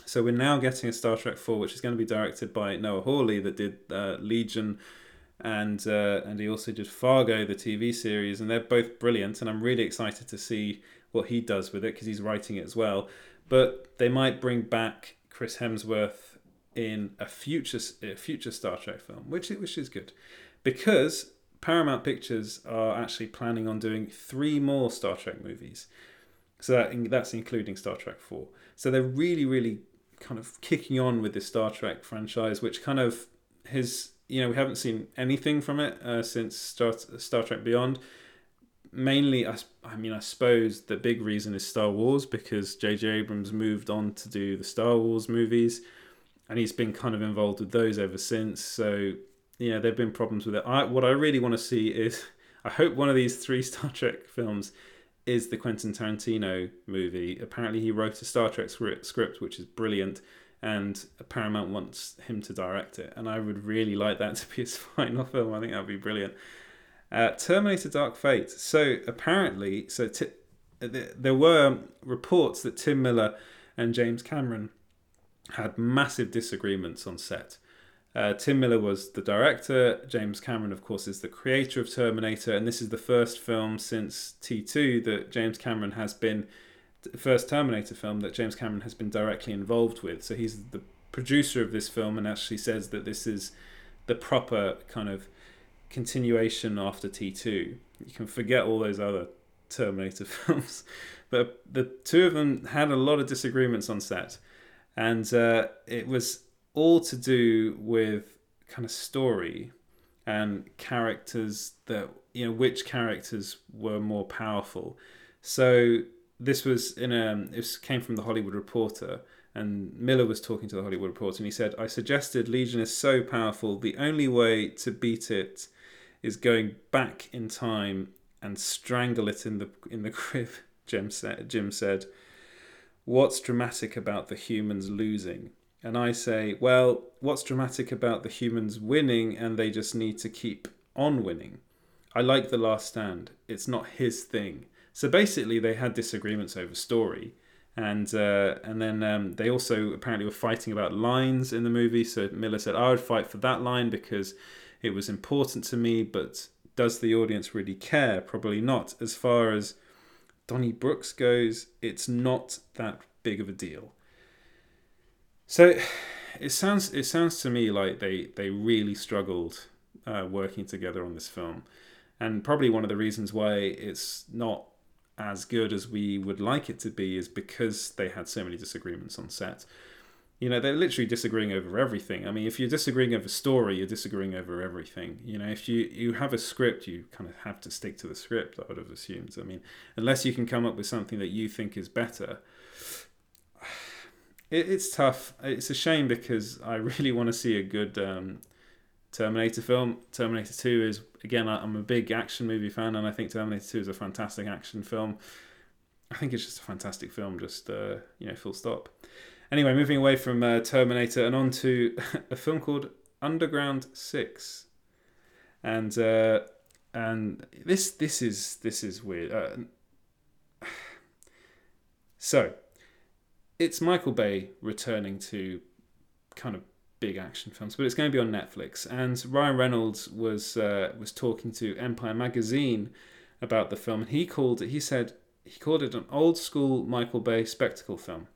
S1: So we're now getting a Star Trek 4, which is going to be directed by Noah Hawley, that did uh, Legion, and uh, and he also did Fargo, the TV series, and they're both brilliant. And I'm really excited to see what he does with it because he's writing it as well. But they might bring back Chris Hemsworth in a future a future Star Trek film, which which is good, because Paramount Pictures are actually planning on doing three more Star Trek movies. So that, that's including Star Trek 4. So they're really, really kind of kicking on with this Star Trek franchise, which kind of has, you know, we haven't seen anything from it uh, since Star, Star Trek Beyond. Mainly, I, I mean, I suppose the big reason is Star Wars because J.J. Abrams moved on to do the Star Wars movies and he's been kind of involved with those ever since. So yeah, there've been problems with it. I what I really want to see is I hope one of these three <laughs> Star Trek films is the Quentin Tarantino movie. Apparently, he wrote a Star Trek script which is brilliant, and Paramount wants him to direct it. And I would really like that <laughs> to be his final film. I think that would be brilliant. Uh, Terminator: Dark Fate. So apparently, so t- there were reports that Tim Miller and James Cameron had massive disagreements on set. Uh, Tim Miller was the director. James Cameron, of course, is the creator of Terminator, and this is the first film since T2 that James Cameron has been first Terminator film that James Cameron has been directly involved with. So he's the producer of this film, and actually says that this is the proper kind of continuation after T2. You can forget all those other Terminator <laughs> films, but the two of them had a lot of disagreements on set, and uh, it was all to do with kind of story and characters that you know which characters were more powerful. So this was in a this came from the Hollywood Reporter, and Miller was talking to the Hollywood Reporter, and he said, "I suggested Legion is so powerful, the only way to beat it is going back in time and strangle it in the in the <laughs> crib." Jim said. Jim said, "What's dramatic about the humans losing?" And I say, "Well, what's dramatic about the humans winning, and they just need to keep on winning?" I like The Last Stand. It's not his thing. So basically, they had disagreements over story, and uh, and then um, they also apparently were fighting about lines in the movie. So Miller said, "I would fight for that line because it was important to me, but does the audience really care? Probably not. As far as Donnie Donnybrook goes, it's not that big of a deal." So it sounds it sounds to me like they they really struggled uh, working together on this film and probably one of the reasons why it's not as good as we would like it to be is because they had so many disagreements on set. You know, they're literally disagreeing over everything. I mean, if you're disagreeing over story, you're disagreeing over everything. You know, if you, you have a script, you kind of have to stick to the script, I would have assumed. I mean, unless you can come up with something that you think is better, it, it's tough. It's a shame because I really want to see a good um, Terminator film. Terminator 2 is, again, I'm a big action movie fan, and I think Terminator 2 is a fantastic action film. I think it's just a fantastic film, just, uh, you know, full stop. Anyway, moving away from uh, Terminator and on to <laughs> a film called Underground 6. And, uh, and this this is this is weird. Uh, <sighs> so, it's Michael Bay returning to kind of big action films, but it's going to be on Netflix. And Ryan Reynolds was uh, was talking to Empire magazine about the film, and he called it. He said he called it an old school Michael Bay spectacle film.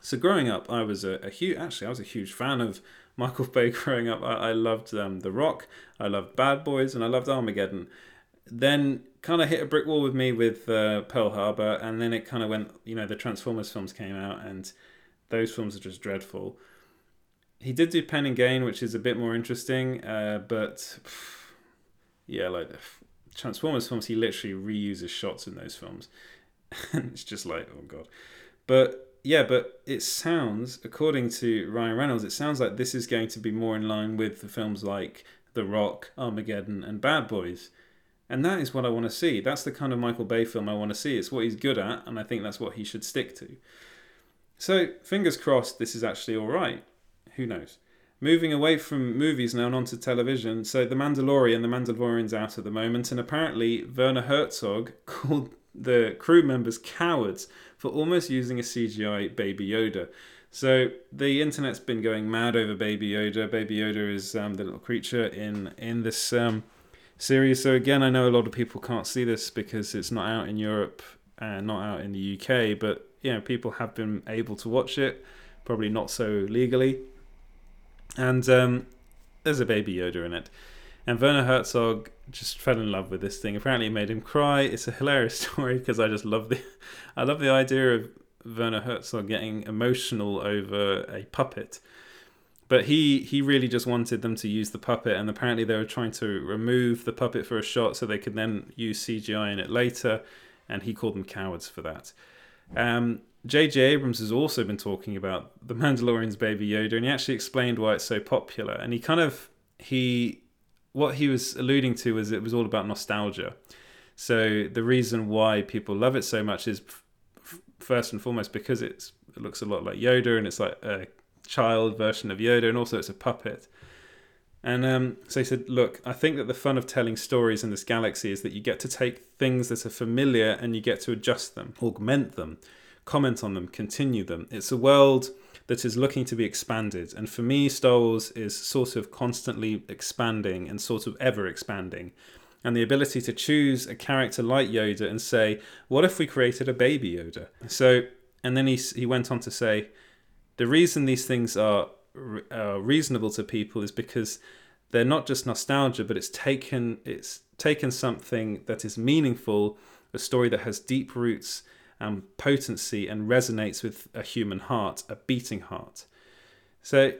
S1: So growing up, I was a, a huge actually I was a huge fan of Michael Bay. <laughs> Growing up, I, I loved um, The Rock, I loved Bad Boys, and I loved Armageddon. Then kind of hit a brick wall with me with uh, Pearl Harbor, and then it kind of went. You know, the Transformers films came out, and those films are just dreadful he did do Pain and Gain, which is a bit more interesting, uh, but yeah, like Transformers films, he literally reuses shots in those films, <laughs> and it's just like, oh god. But yeah, but it sounds, according to Ryan Reynolds, it sounds like this is going to be more in line with the films like The Rock, Armageddon, and Bad Boys. And that is what I want to see. That's the kind of Michael Bay film I want to see. It's what he's good at, and I think that's what he should stick to. So, fingers crossed, this is actually all right who knows? Moving away from movies now and onto television. So The Mandalorian, The Mandalorian's out at the moment, and apparently Werner Herzog <laughs> called the crew members cowards for almost using a CGI Baby Yoda. So the internet's been going mad over Baby Yoda. Baby Yoda is um, the little creature in in this um, series. So again, I know a lot of people can't see this because it's not out in Europe and not out in the UK. But you know, people have been able to watch it, probably not so legally. And um, there's a baby Yoda in it. And Werner Herzog just fell in love with this thing. Apparently, it made him cry. It's a hilarious <laughs> story because I just love the, I love the idea of Werner Herzog getting emotional over a puppet. But he he really just wanted them to use the puppet, and apparently they were trying to remove the puppet for a shot so they could then use CGI in it later, and he called them cowards for that. Um, J.J. Abrams has also been talking about the Mandalorian's Baby Yoda, and he actually explained why it's so popular. And he kind of he what he was alluding to was it was all about nostalgia. So the reason why people love it so much is f- first and foremost because it looks a lot like Yoda, and it's like a child version of Yoda, and also it's a puppet. And um, so he said, Look, I think that the fun of telling stories in this galaxy is that you get to take things that are familiar and you get to adjust them, augment them comment on them, continue them. It's a world that is looking to be expanded. And for me, Star Wars is sort of constantly expanding and sort of ever expanding. And the ability to choose a character like Yoda and say, what if we created a baby Yoda? So, and then he, he went on to say, the reason these things are uh, reasonable to people is because they're not just nostalgia, but it's taken it's taken something that is meaningful, a story that has deep roots and potency and resonates with a human heart, a beating heart. So,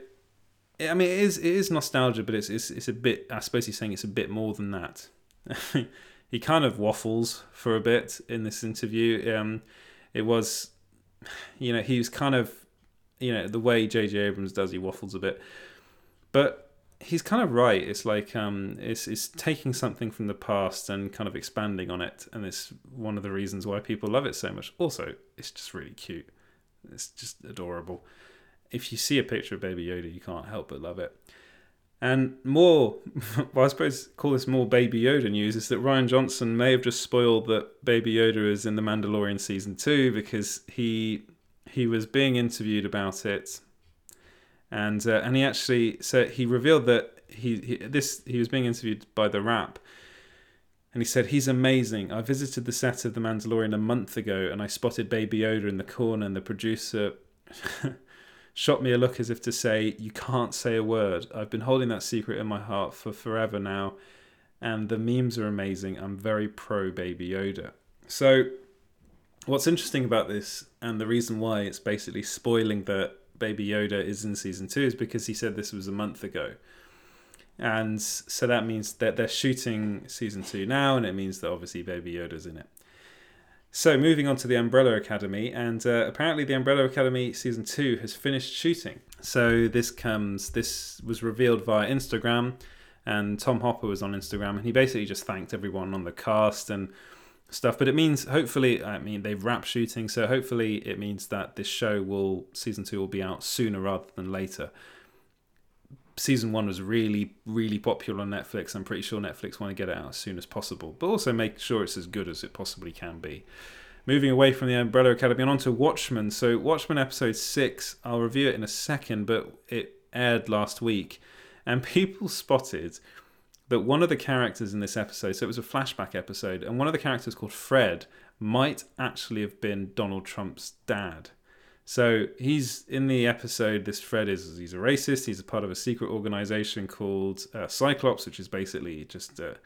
S1: I mean, it is it is nostalgia, but it's it's, it's a bit. I suppose he's saying it's a bit more than that. <laughs> he kind of waffles for a bit in this interview. Um, it was, you know, he was kind of, you know, the way J.J. Abrams does, he waffles a bit, but he's kind of right. It's like um, it's it's taking something from the past and kind of expanding on it, and it's one of the reasons why people love it so much. Also, it's just really cute. It's just adorable. If you see a picture of Baby Yoda, you can't help but love it. And more, <laughs> well, I suppose call this more Baby Yoda news is that Rian Johnson may have just spoiled that Baby Yoda is in The Mandalorian season two because he he was being interviewed about it, and uh, and he actually said he revealed that he, he this he was being interviewed by The Wrap, and he said he's amazing. I visited the set of The Mandalorian a month ago, and I spotted Baby Yoda in the corner, and the producer. <laughs> shot me a look as if to say, You can't say a word. I've been holding that secret in my heart for forever now, and the memes are amazing. I'm very pro Baby Yoda. So, what's interesting about this, and the reason why it's basically spoiling that Baby Yoda is in season two, is because he said this was a month ago. And so that means that they're shooting season two now, and it means that obviously Baby Yoda's in it. So, moving on to the Umbrella Academy, and uh, apparently the Umbrella Academy season two has finished shooting. So this comes, this was revealed via Instagram, and Tom Hopper was on Instagram, and he basically just thanked everyone on the cast and stuff. But it means, hopefully, I mean, they've wrapped shooting, so hopefully it means that this show will season two will be out sooner rather than later season one was really, really popular on Netflix. I'm pretty sure Netflix want to get it out as soon as possible, but also make sure it's as good as it possibly can be. Moving away from the Umbrella Academy and on to Watchmen. So, Watchmen episode six, I'll review it in a second, but it aired last week, and <laughs> people spotted that one of the characters in this episode, so it was a flashback episode, and one of the characters called Fred might actually have been Donald Trump's dad. So he's in the episode. This Fred is he's a racist. He's a part of a secret organization called uh, Cyclops, which is basically just a,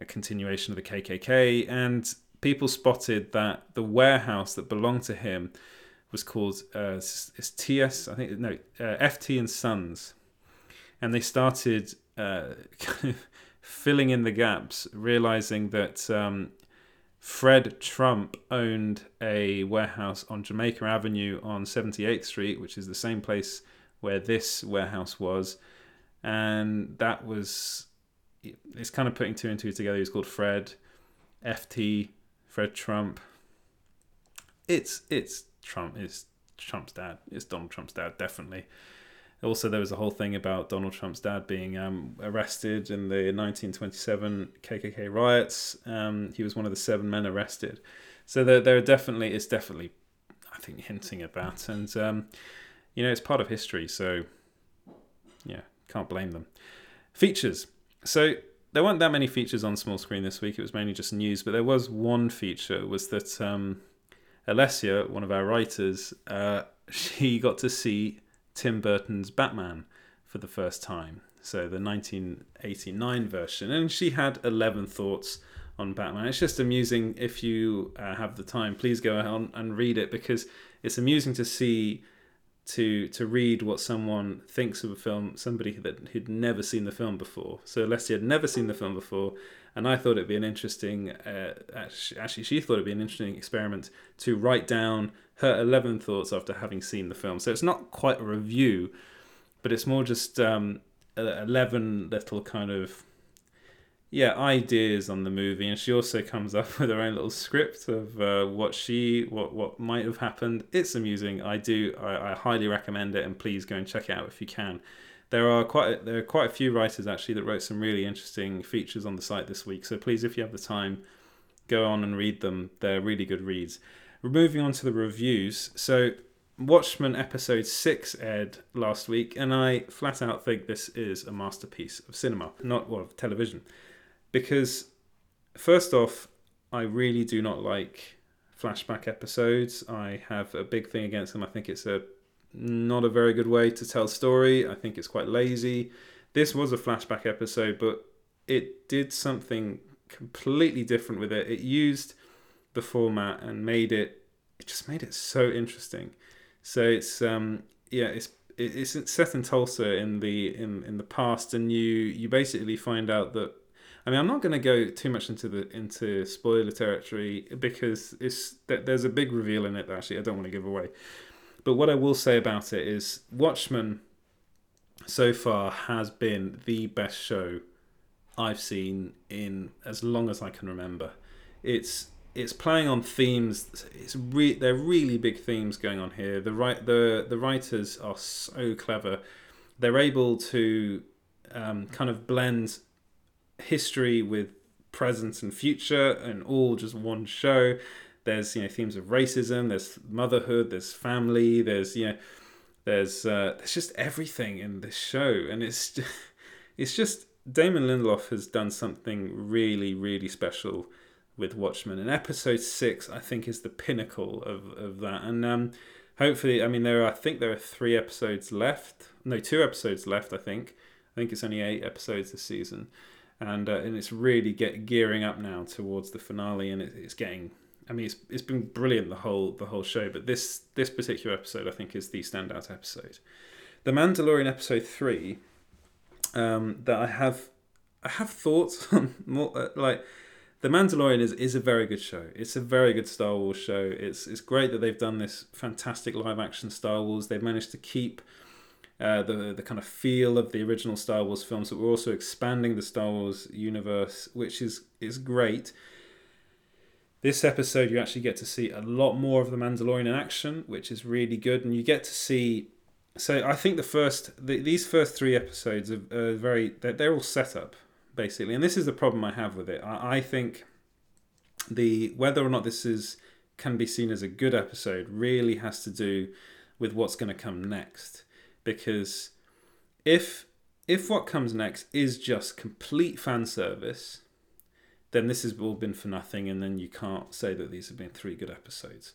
S1: a continuation of the KKK. And people spotted that the warehouse that belonged to him was called uh, it's TS. I think no uh, FT and Sons, and they started uh, <laughs> filling in the gaps, realizing that um, Fred Trump owned a warehouse on Jamaica Avenue on 78th Street, which is the same place where this warehouse was. And that was, it's kind of putting two and two together. He's called Fred, FT, Fred Trump. It's, it's Trump, it's Trump's dad. It's Donald Trump's dad, definitely. Also, there was a whole thing about Donald Trump's dad being um, arrested in the 1927 KKK riots. Um, he was one of the seven men arrested. So there, there are definitely, it's definitely, I think, hinting at that. And, um, you know, it's part of history. So, yeah, can't blame them. Features. So there weren't that many features on small screen this week. It was mainly just news. But there was one feature was that um, Alessia, one of our writers, uh, <laughs> she got to see Tim Burton's Batman for the first time. So the 1989 version. And she had 11 thoughts on Batman. It's just amusing if you uh, have the time. Please go on and read it because it's amusing to see to to read what someone thinks of a film, somebody that who'd never seen the film before. So Leslie had never seen the film before, and I thought it'd be an interesting. Uh, actually, she thought it'd be an interesting experiment to write down her 11 thoughts after having seen the film. So it's not quite a review, but it's more just um, 11 little kind of yeah ideas on the movie. And she also comes up with her own little script of uh, what she what what might have happened. It's amusing. I do I, I, highly recommend it and please go and check it out if you can. There are quite there are quite a few writers actually that wrote some really interesting features on the site this week. So please if you have the time go on and read them. They're really good reads moving on to the reviews. So, Watchmen episode 6 aired last week, and I flat out think this is a masterpiece of cinema, not well, of television. Because, first off, I really do not like flashback episodes. I have a big thing against them. I think it's a not a very good way to tell story. I think it's quite lazy. This was a flashback episode, but it did something completely different with it. It used the format and made it it just made it so interesting. So it's um yeah it's it's set in Tulsa in the in in the past, and you you basically find out that I mean, I'm not going to go too much into the into spoiler territory because it's that there's a big reveal in it that actually I don't want to give away. But what I will say about it is Watchmen so far has been the best show I've seen in as long as I can remember. It's it's playing on themes. It's re- they're really big themes going on here. The right the the writers are so clever. They're able to um, kind of blend history with present and future and all just one show. There's you know themes of racism. There's motherhood. There's family. There's you know there's uh, there's just everything in this show, and it's just, <laughs> it's just Damon Lindelof has done something really really special with Watchmen. And episode six, I think, is the pinnacle of, of that. And um, hopefully, I mean, there are, I think there are three episodes left. No, two episodes left. I think. I think it's only eight episodes this season, and uh, and it's really get gearing up now towards the finale, and it, it's getting. I mean, it's it's been brilliant the whole the whole show, but this this particular episode, I think, is the standout episode. The Mandalorian episode three, um, that I have, I have thoughts <laughs> on more uh, like the Mandalorian is, is a very good show. It's a very good Star Wars show. It's it's great that they've done this fantastic live action Star Wars. They've managed to keep uh, the the kind of feel of the original Star Wars films, but we're also expanding the Star Wars universe, which is is great. This episode, you actually get to see a lot more of the Mandalorian in action, which is really good, and you get to see. So I think the first the, these first three episodes are, are very they're, they're all set up basically. And this is the problem I have with it. I, I think the whether or not this is can be seen as a good episode really has to do with what's going to come next. Because if if what comes next is just complete fan service, then this has all been for nothing, and then you can't say that these have been three good episodes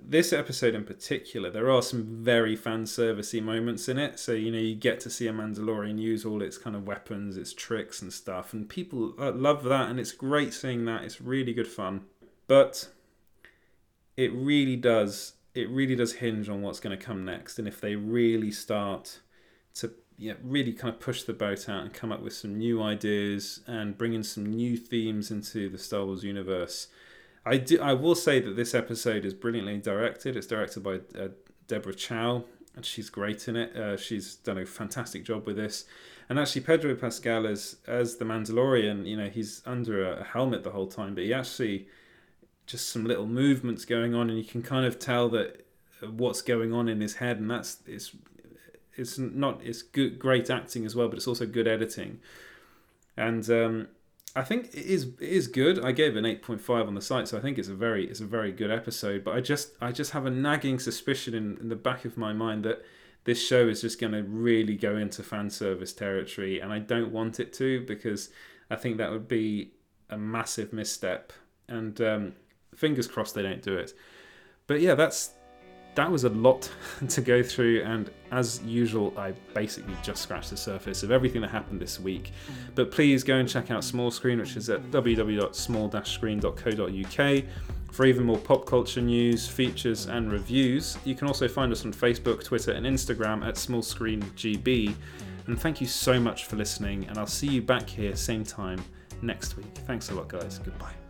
S1: this episode in particular, there are some very fan servicey moments in it. So you know you get to see a Mandalorian use all its kind of weapons, its tricks and stuff, and people uh, love that, and it's great seeing that. It's really good fun, but it really does it really does hinge on what's going to come next, and if they really start to yeah, really kind of push the boat out and come up with some new ideas and bring in some new themes into the Star Wars universe I do. I will say that this episode is brilliantly directed. It's directed by uh, Deborah Chow, and she's great in it. Uh, she's done a fantastic job with this. And actually, Pedro Pascal as as the Mandalorian, you know, he's under a helmet the whole time, but he actually just some little movements going on, and you can kind of tell that uh, what's going on in his head, and that's it's it's not it's good great acting as well, but it's also good editing. And um, I think it is it is good. I gave an eight point five on the site, so I think it's a very it's a very good episode. But I just I just have a nagging suspicion in, in the back of my mind that this show is just going to really go into fan service territory, and I don't want it to because I think that would be a massive misstep. And um, fingers crossed they don't do it. But yeah, that's that was a lot <laughs> to go through, and as usual, I basically just scratched the surface of everything that happened this week. But please go and check out Small Screen, which is at www.small-screen.co.uk for even more pop culture news, features, and reviews. You can also find us on Facebook, Twitter, and Instagram at Small Screen GB. And thank you so much for listening, and I'll see you back here same time next week. Thanks a lot, guys. Goodbye.